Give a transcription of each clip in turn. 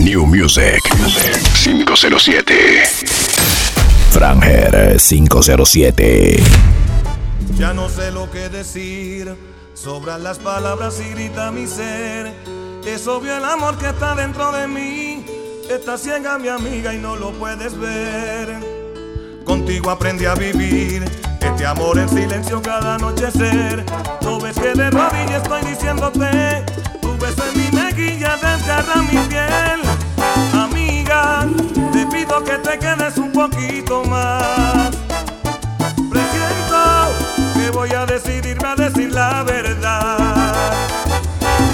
New Music 507. Franger 507. Ya no sé lo que decir. Sobran las palabras y grita mi ser. Es obvio el amor que está dentro de mí. Está ciega mi amiga y no lo puedes ver. Contigo aprendí a vivir. Este amor en silencio cada anochecer. No ves que de rodillas estoy diciéndote. Tu beso en mi mejilla desgarra mi piel. Que te quedes un poquito más. Presiento que voy a decidirme a decir la verdad.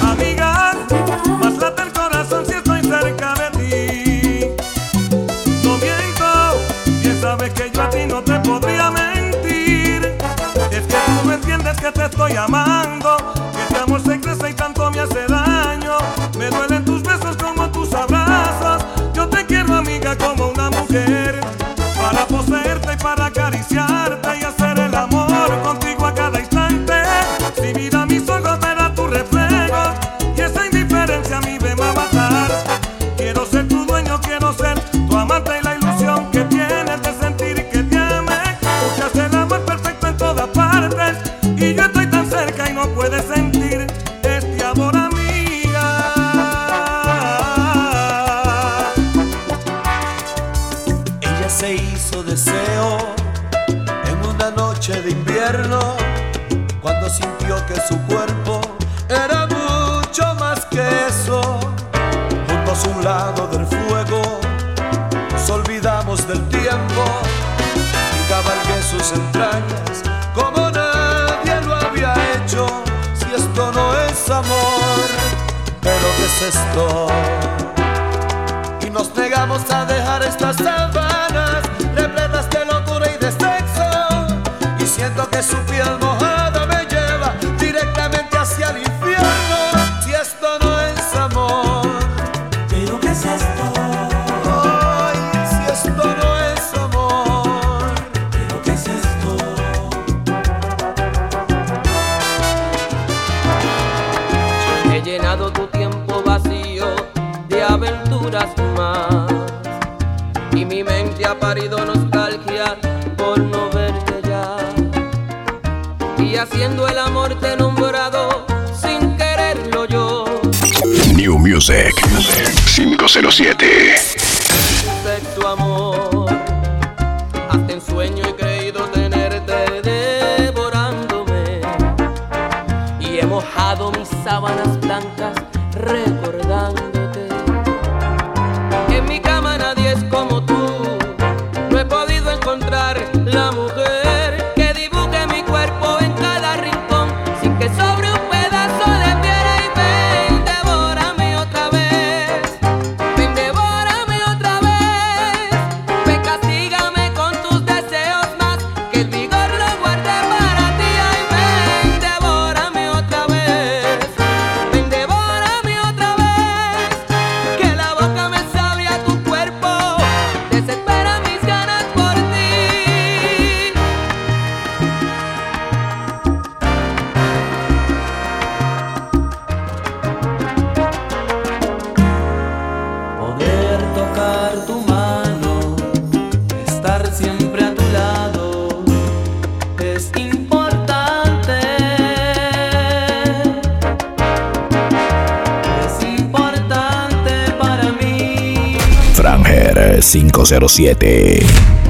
Amiga, más el corazón si estoy cerca de ti. No miento, bien sabes que yo a ti no te podría mentir. Es que tú no entiendes que te estoy amando, Un lado del fuego nos olvidamos del tiempo y cabalgué sus entrañas como nadie lo había hecho. Si esto no es amor, pero ¿qué es esto? y nos negamos a dejar estas sábanas repletas de locura y de sexo. Y siento que su piel mojada Music 507. 507.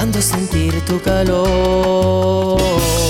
procurando sentir tu calor.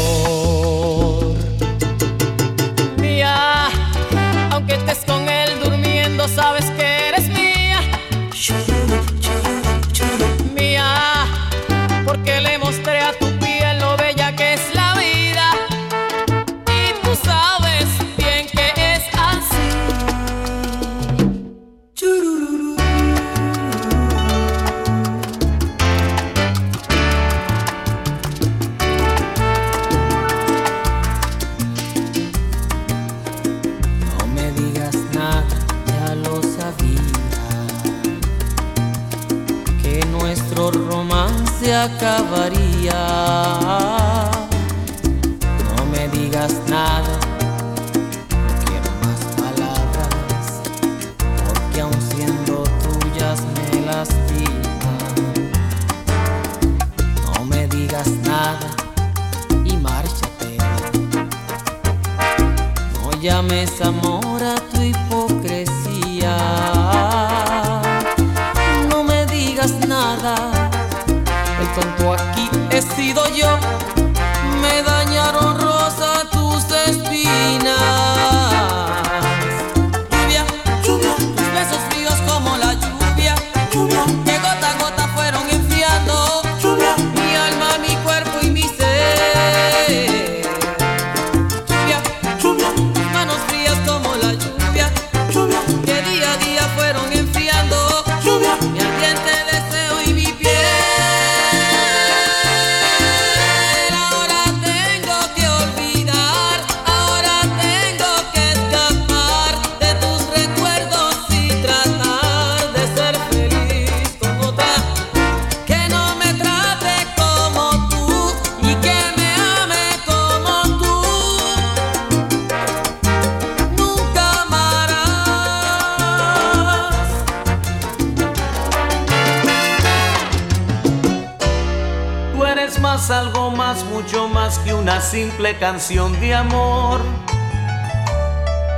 canción de amor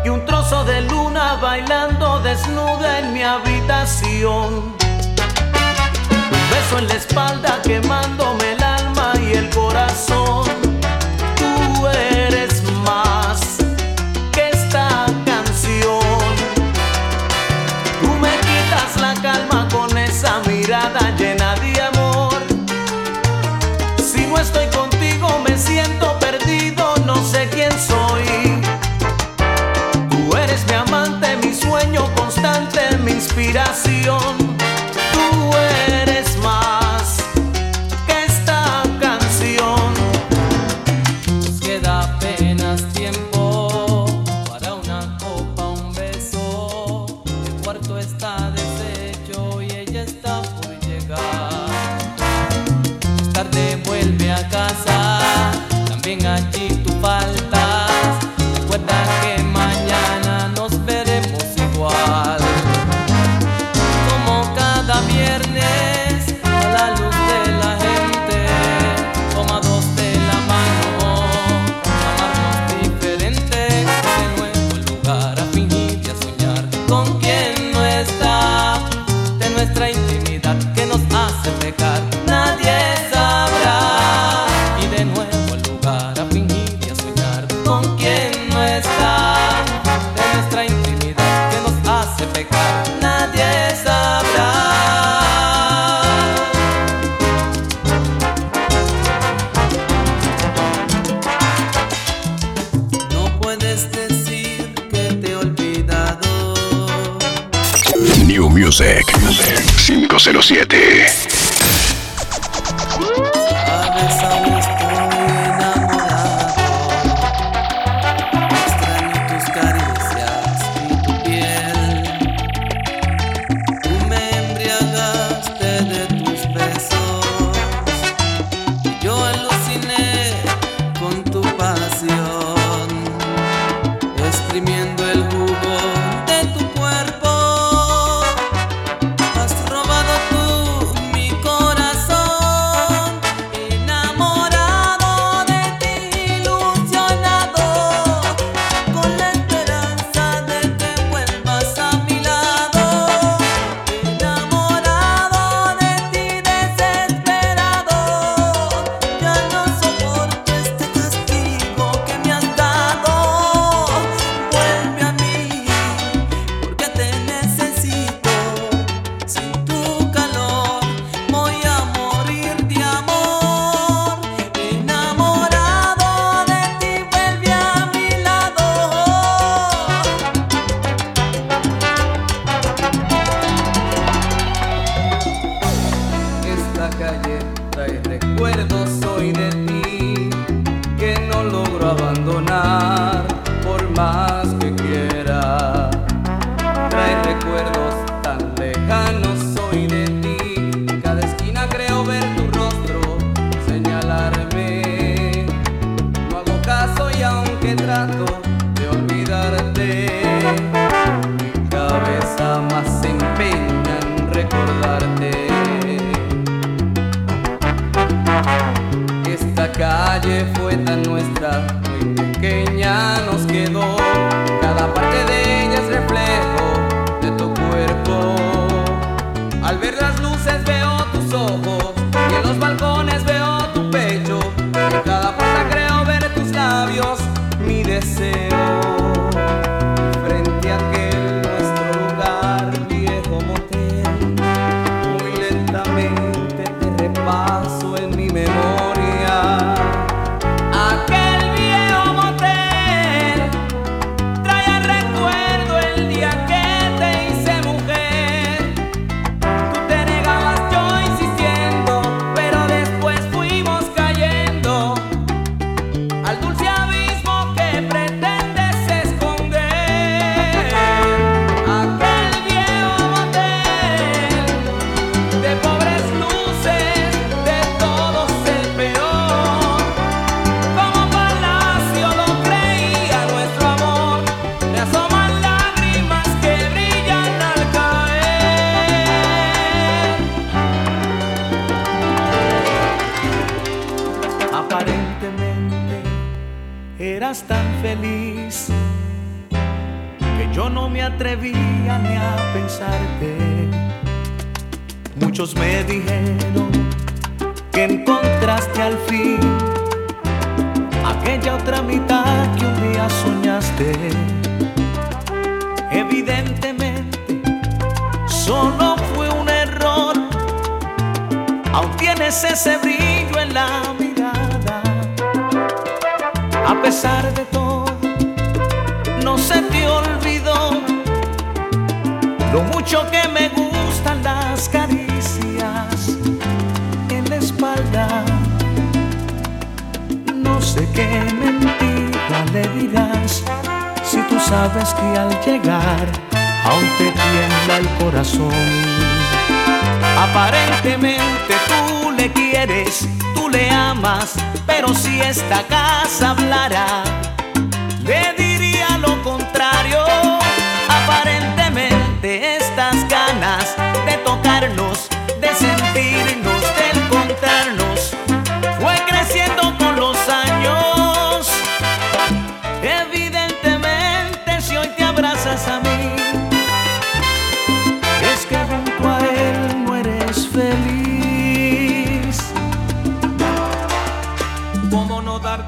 y un trozo de luna bailando desnuda en mi habitación. Un beso en la espalda quemando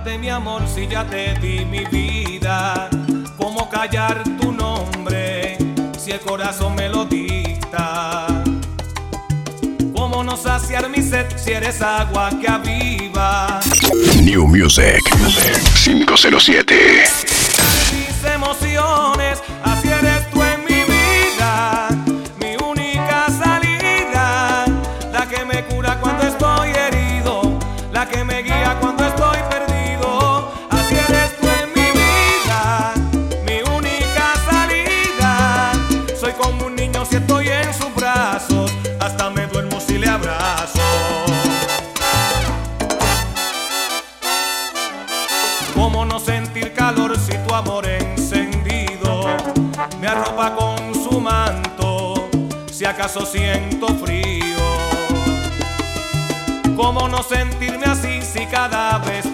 de mi amor si ya te di mi vida? ¿Cómo callar tu nombre si el corazón me lo dicta? ¿Cómo no saciar mi sed si eres agua que aviva? New Music 507 Mis emociones acaso siento frío. ¿Cómo no sentirme así si cada vez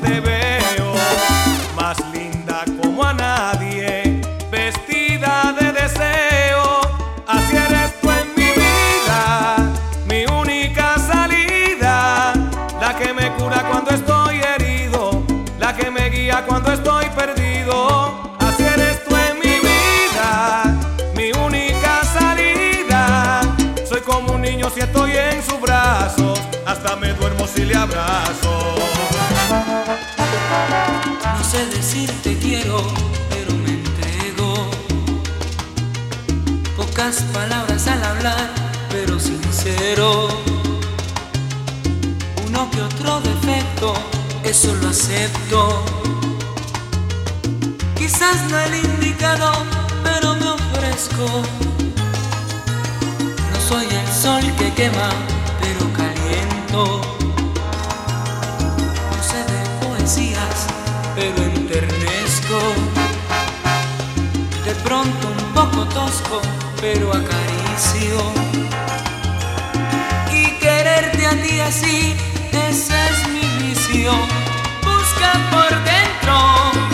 No sé decir te quiero, pero me entrego. Pocas palabras al hablar, pero sincero. Uno que otro defecto, eso lo acepto. Quizás no el indicado, pero me ofrezco. No soy el sol que quema, pero caliento. pero enternezco. De pronto un poco tosco, pero acaricio. Y quererte a ti así, esa es mi visión. Busca por dentro.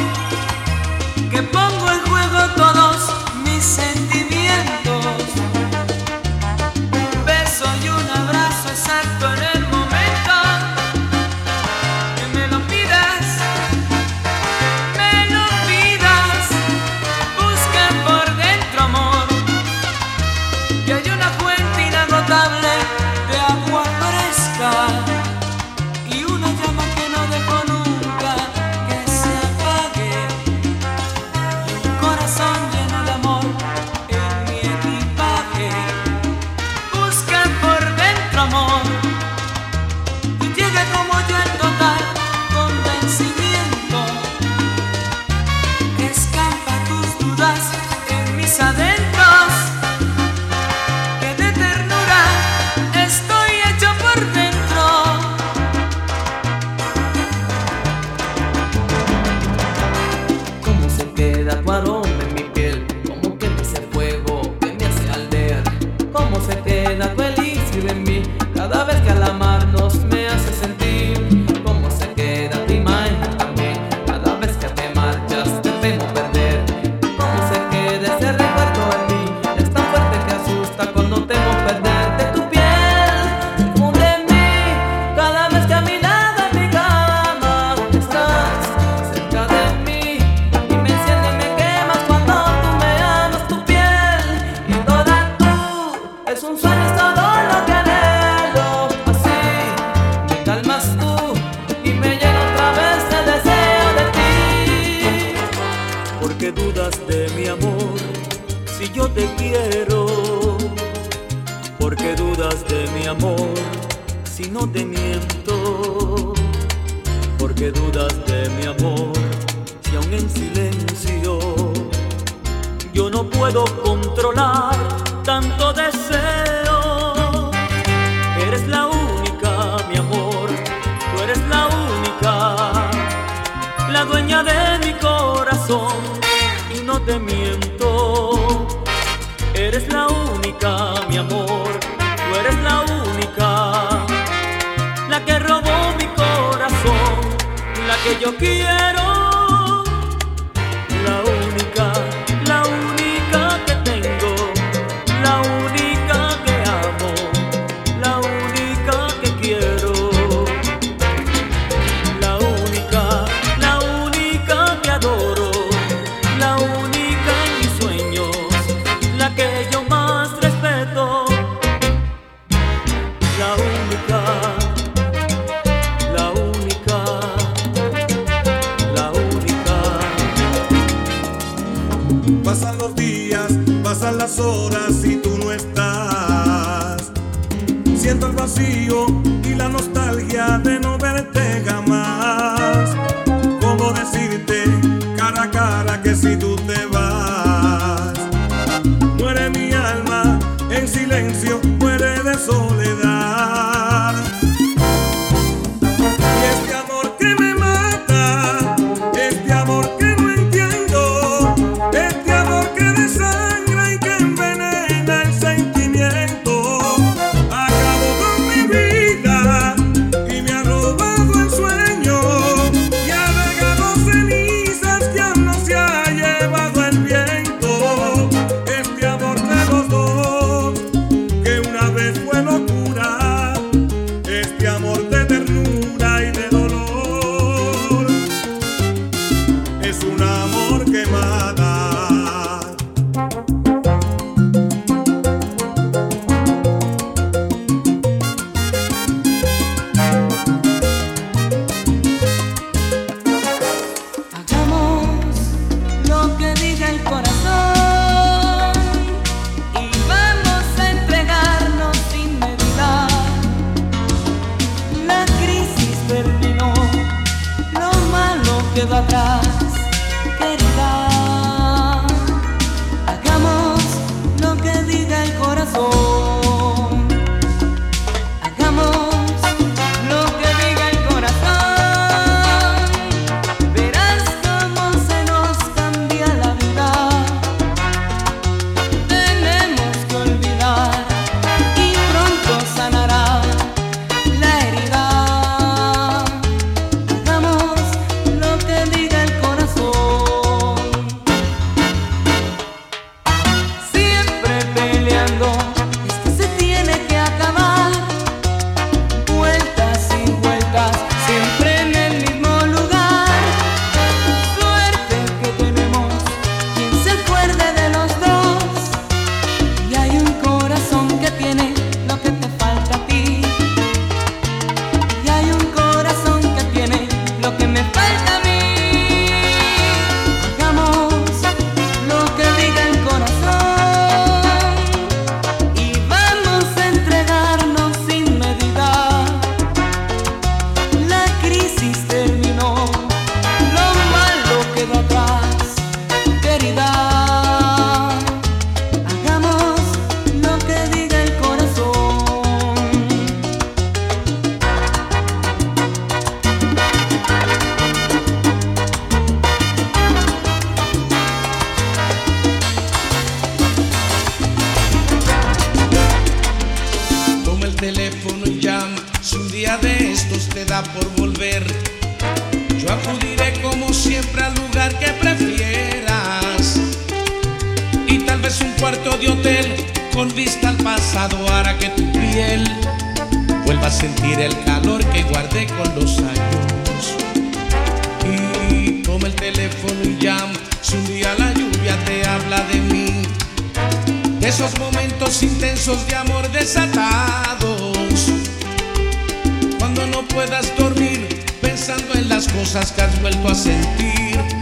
y la nostalgia de no verte jamás. ¿Cómo decirte cara a cara que si tú te que has vuelto a sentir.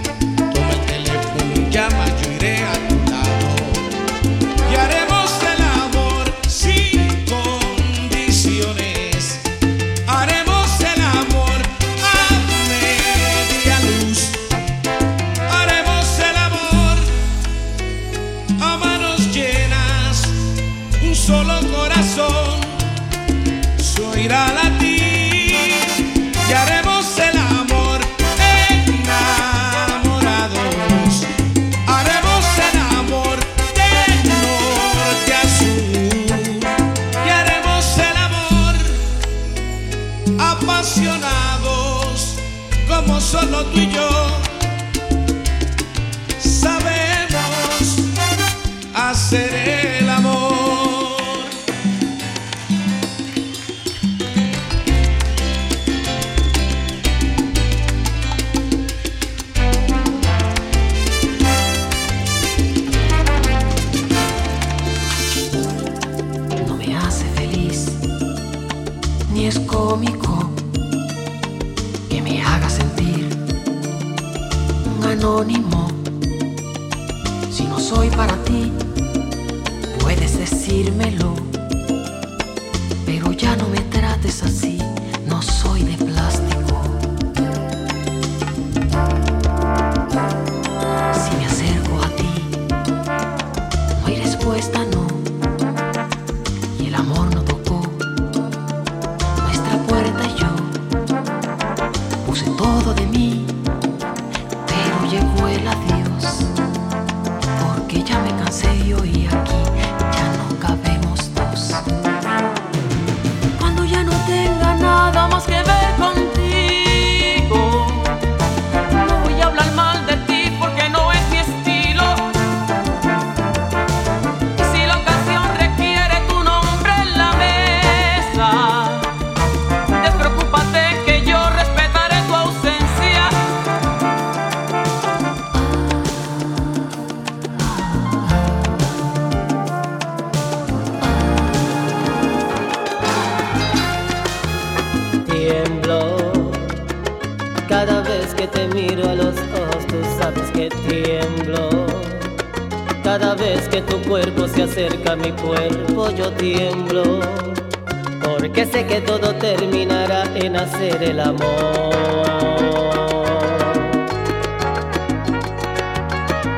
que todo terminará en hacer el amor.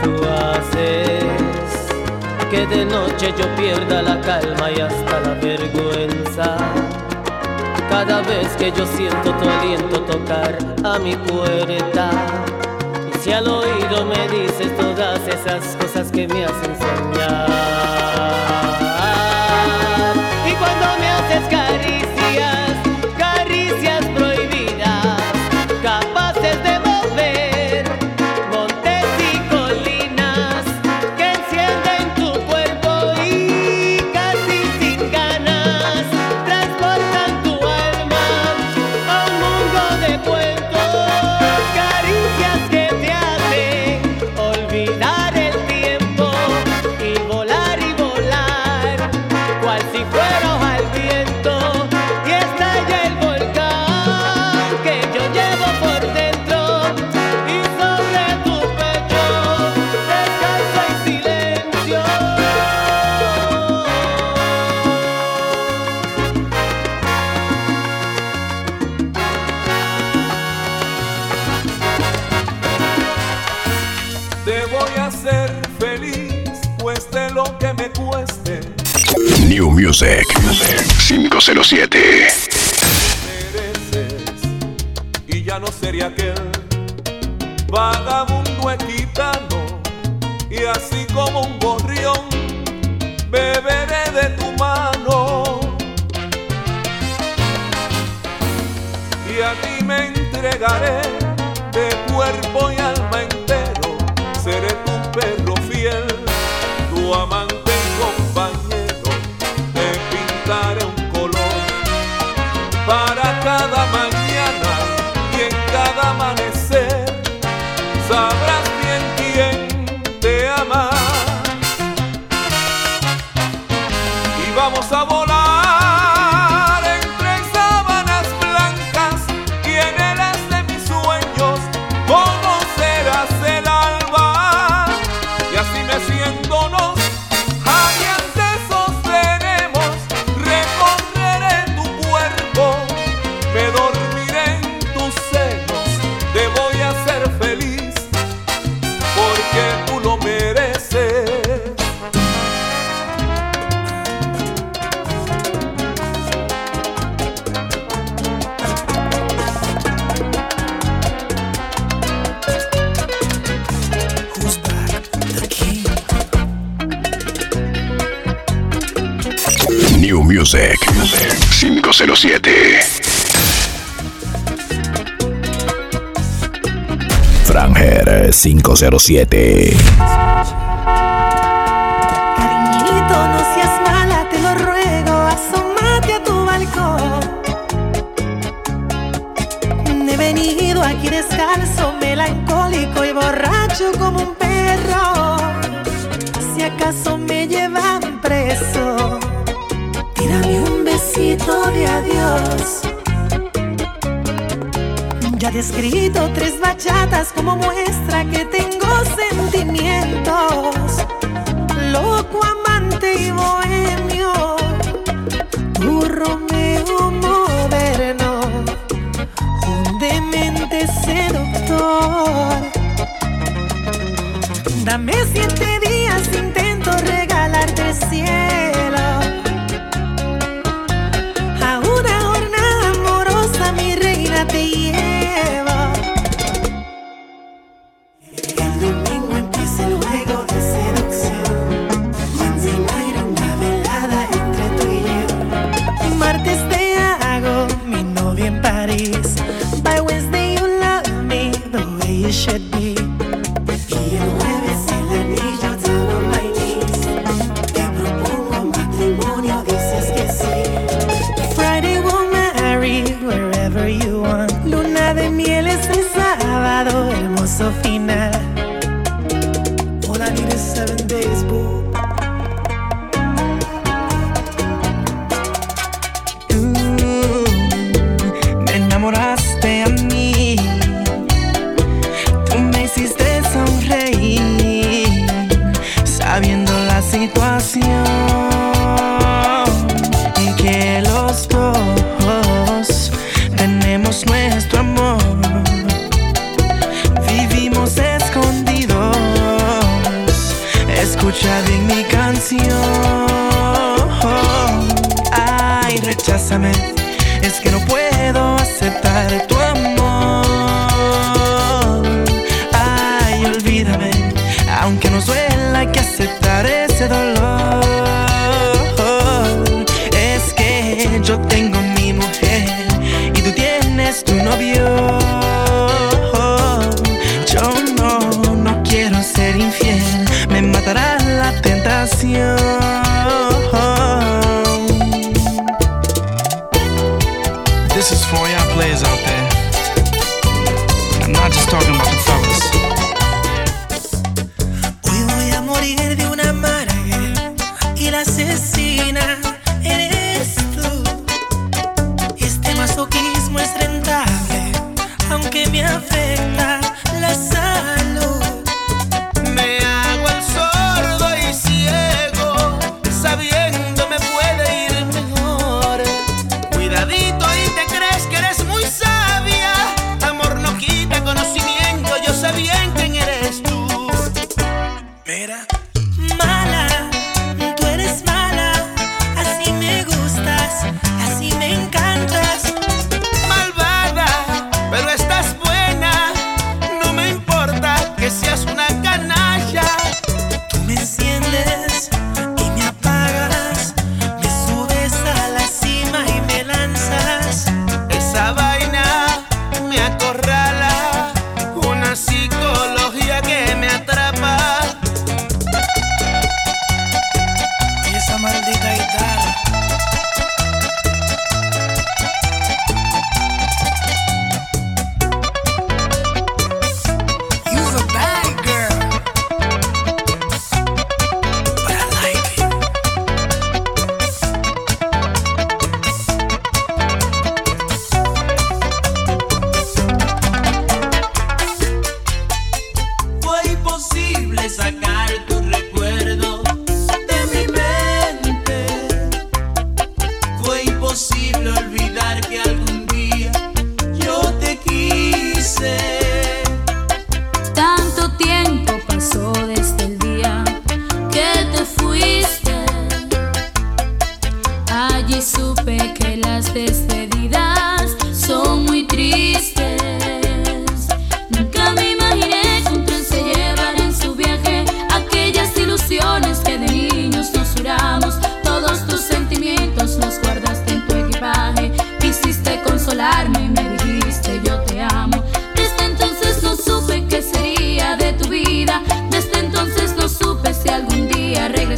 Tú haces que de noche yo pierda la calma y hasta la vergüenza. Cada vez que yo siento tu aliento tocar a mi puerta. Y si al oído me dices todas esas cosas que me hacen soñar. 7. Music 507. Franger 507. Cariñito, no seas mala, te lo ruego, asómate a tu balcón. He venido aquí descalzo, melancólico y borracho como un perro. Si acaso me llevan preso. Ya he escrito tres bachatas como muestra que tengo sentimientos. Loco, amante y bohemio. de miel.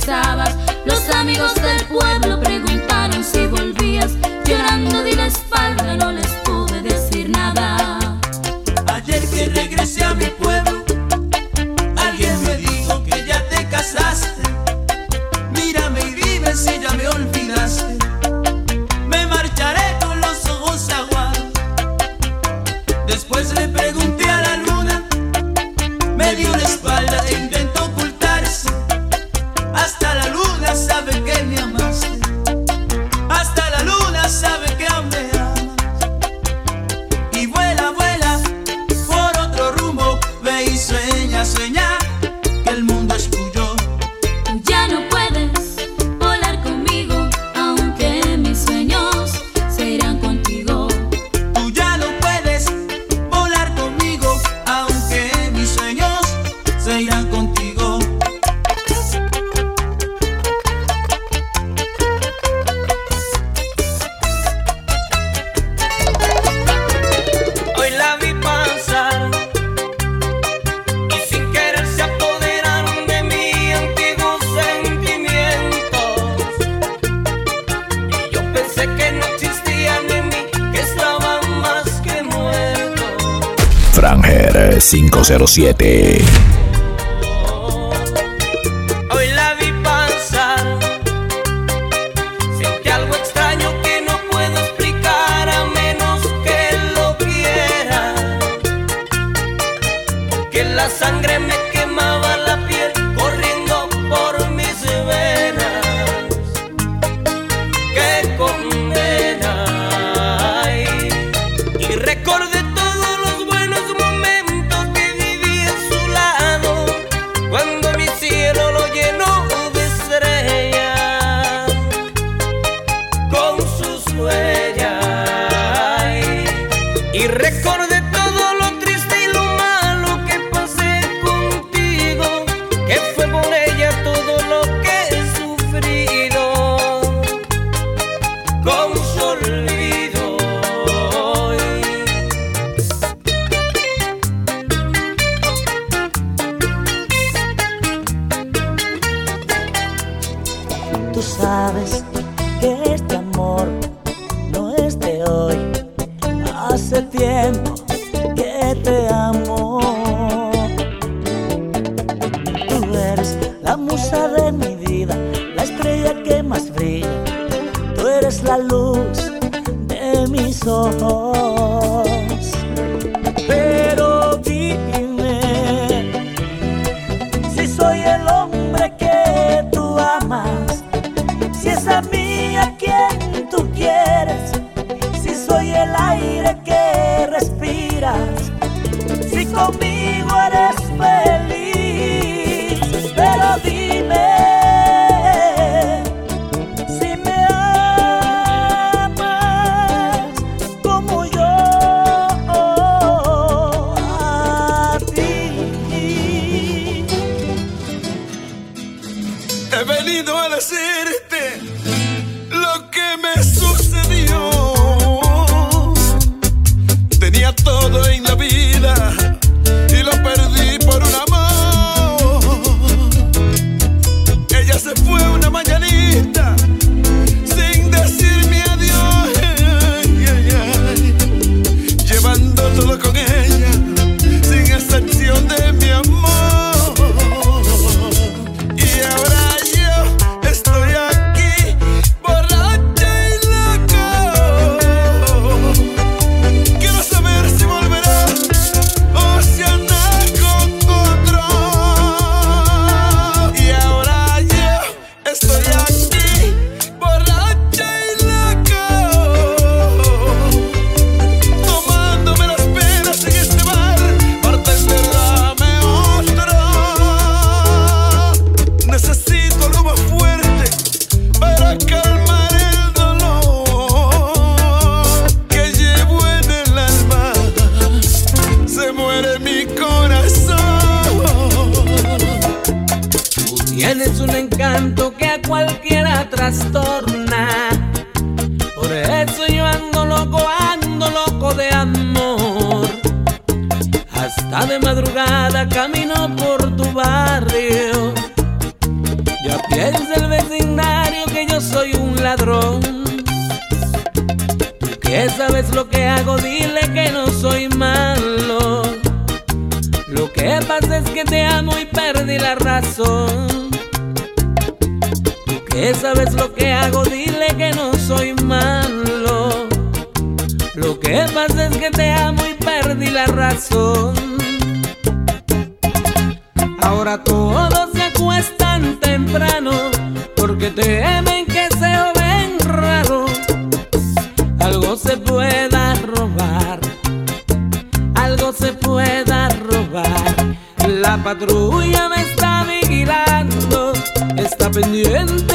estaba 0507. Ahora todos se acuestan temprano porque temen que se ven raro. Algo se pueda robar, algo se pueda robar. La patrulla me está vigilando, está pendiente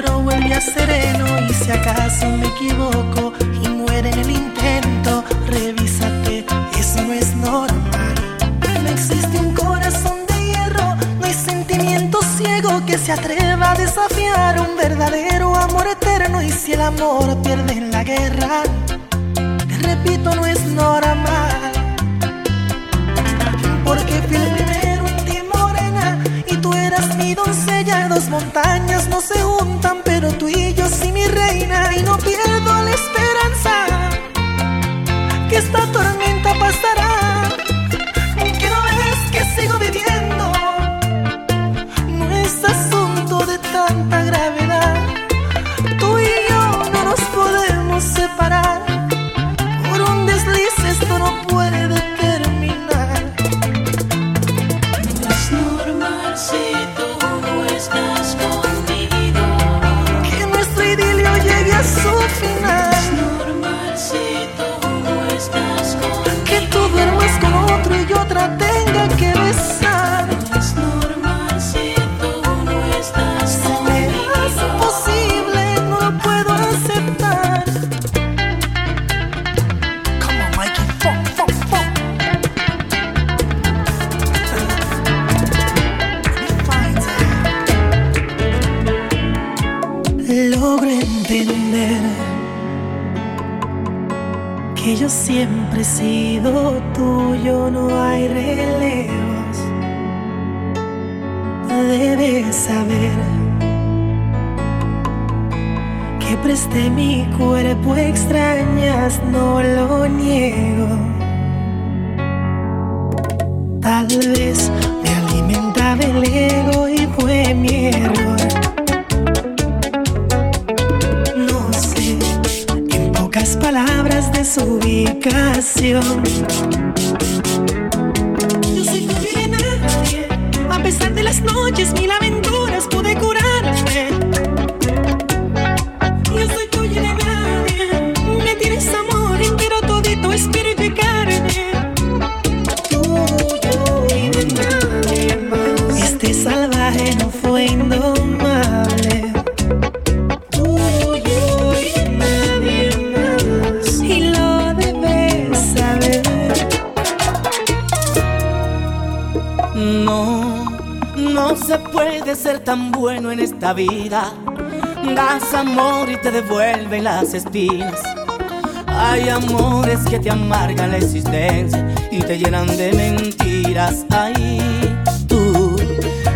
pero vuelve a sereno y si acaso me equivoco y muere en el intento, revísate, eso no es normal. No existe un corazón de hierro, no hay sentimiento ciego que se atreva a desafiar un verdadero amor eterno y si el amor pierde en la guerra, te repito, no es normal. Porque fui el primero en ti, morena, y tú eras mi doncella. Dos montañas tormenta extrañas, no lo niego. Tal vez me alimentaba el ego y fue mi error. No sé, en pocas palabras de su ubicación. Yo soy de nadie, a pesar de las noches, mil aventuras ser tan bueno en esta vida. Das amor y te devuelven las espinas. Hay amores que te amargan la existencia y te llenan de mentiras. Ay, tú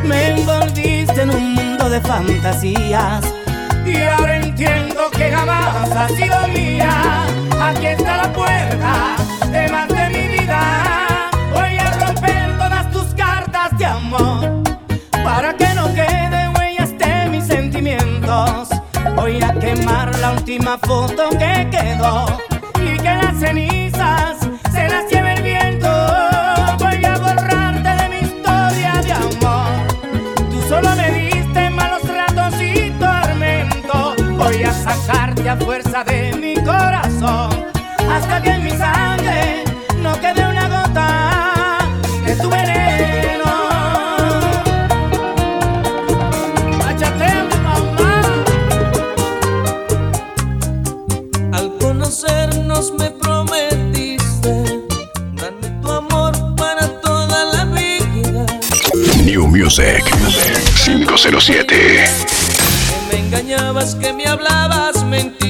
me envolviste en un mundo de fantasías. Y ahora entiendo que jamás ha sido mía. Aquí está la puerta de última foto que quedó y que las cenizas se las lleve el viento. Voy a borrarte de mi historia de amor. Tú solo me diste malos ratos y tormento. Voy a sacarte a fuerza de mi corazón hasta que en mis 507. Me engañabas, que me hablabas, mentira.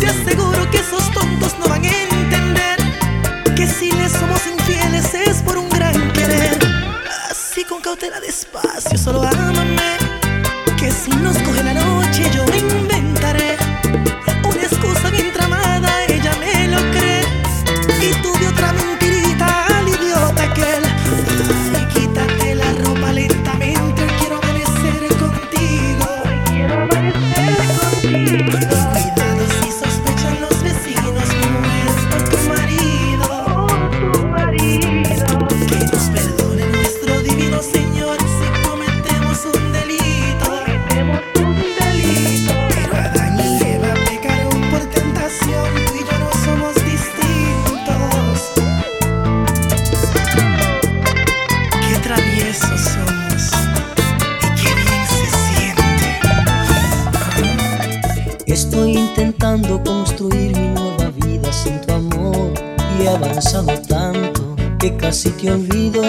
Te aseguro que esos tontos no van a entender que si les somos infieles es por un gran querer. Así con cautela despacio, solo a Casi te olvido,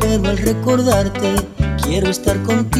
pero al recordarte quiero estar contigo.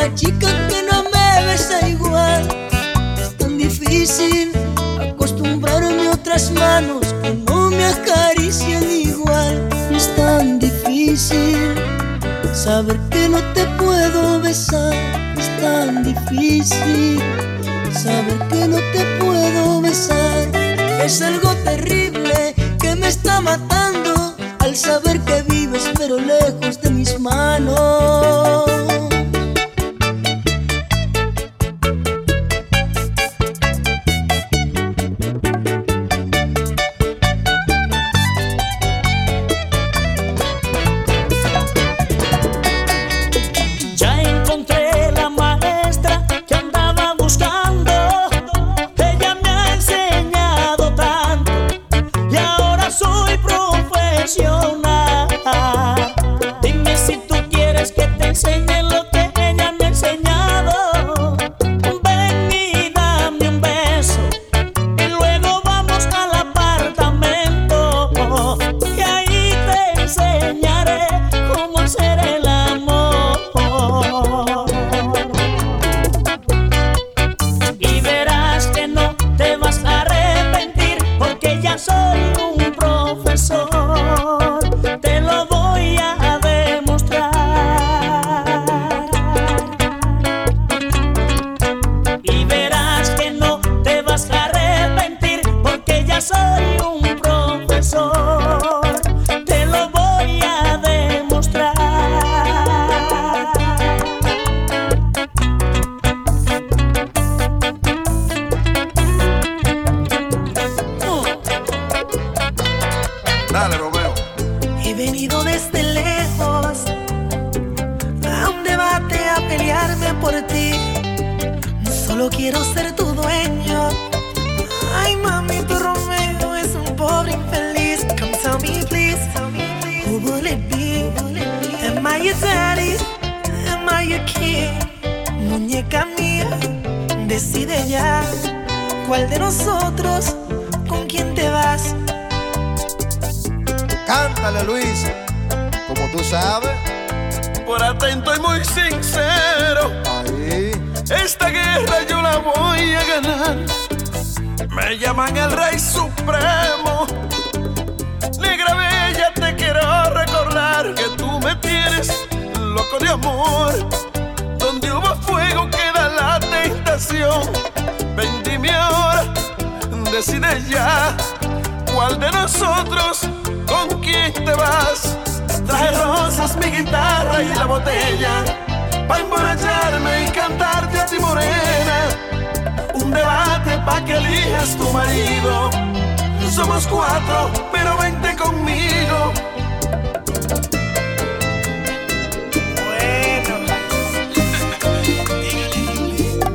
otra chica que no me besa igual. Es tan difícil acostumbrarme a otras manos que no me acarician igual. Es tan difícil saber que no te puedo besar. Es tan difícil saber que no te puedo besar. Es algo terrible que me está matando al saber que vives pero lejos botella. Pa' emborracharme y cantarte a ti morena. Un debate pa' que elijas tu marido. Somos cuatro, pero vente conmigo.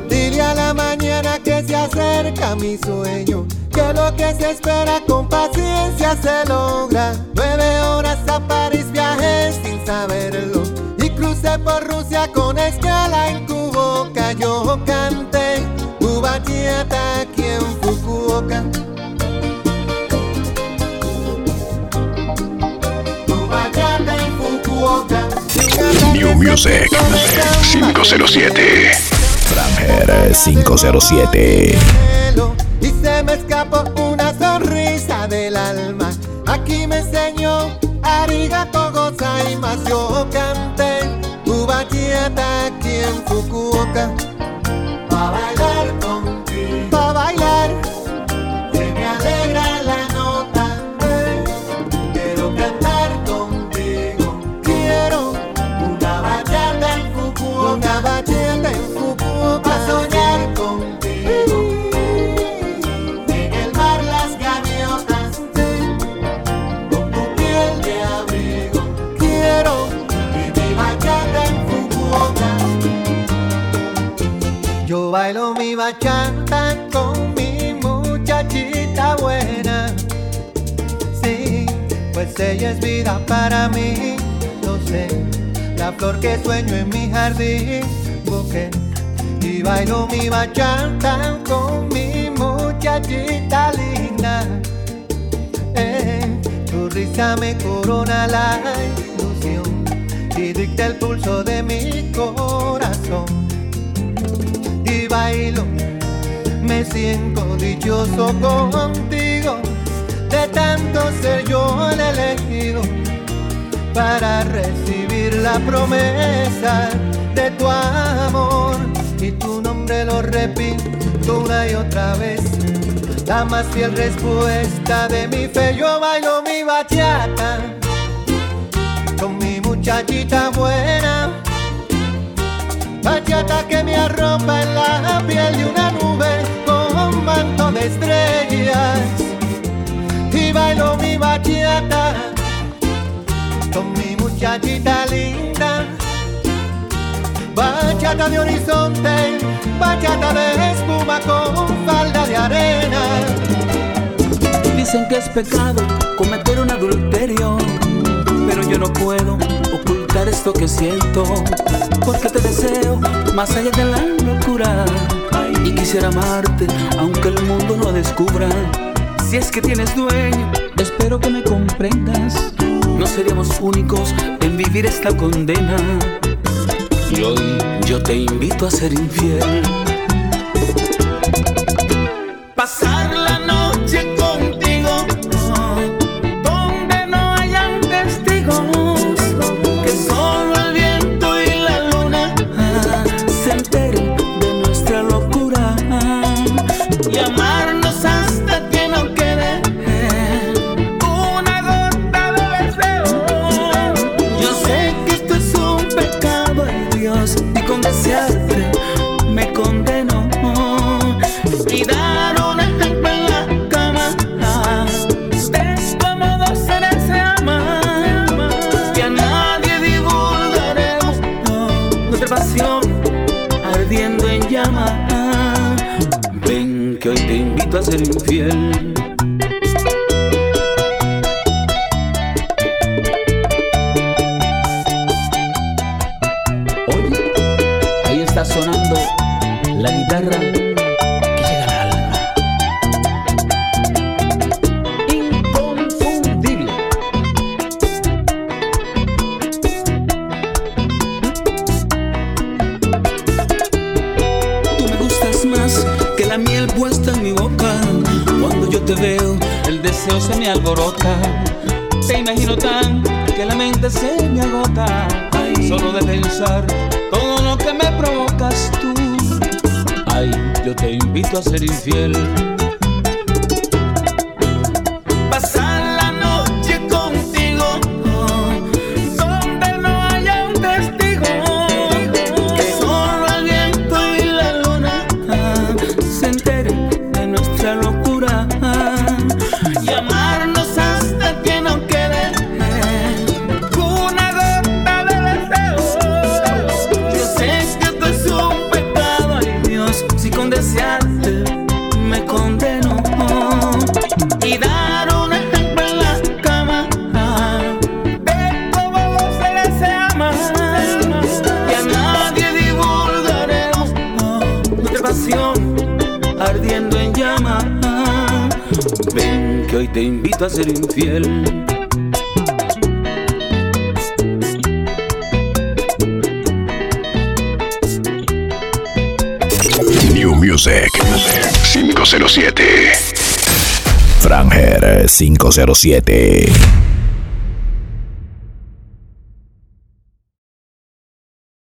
Dile a la mañana que se acerca mi sueño, que lo que se espera con paciencia se logra. Nueve horas a París viajé sin saberlo por Rusia con escala en Cuboca. Yo canté Ubatiata aquí en Fukuoka. Ubatiata en Fukuoka. New Music 507. Franger 507. y se me escapó una sonrisa del alma. Aquí me enseñó arigato gozaimasu. Yo canté Ubatiata aquí en Fukuoka. Pa' bailar contigo, mi bachata con mi muchachita buena. Sí, pues ella es vida para mí. Lo sé, la flor que sueño en mi jardín. Busqué y bailo mi bachata con mi muchachita linda. Eh, tu risa me corona la ilusión y dicta el pulso de mi corazón bailo. Me siento dichoso contigo, de tanto ser yo el elegido para recibir la promesa de tu amor. Y tu nombre lo repito una y otra vez. La más fiel respuesta de mi fe, yo bailo mi bachata con mi muchachita buena. Que me arropa en la piel de una nube con manto de estrellas. Y bailo mi bachata con mi muchachita linda. Bachata de horizonte, bachata de espuma con falda de arena. Dicen que es pecado cometer un adulterio, pero yo no puedo esto que siento, porque te deseo más allá de la locura y quisiera amarte aunque el mundo no descubra. Si es que tienes dueño, espero que me comprendas. No seríamos únicos en vivir esta condena. Y hoy yo te invito a ser infiel. Pasar ser infiel. A ser infiel. 507. Franger 507.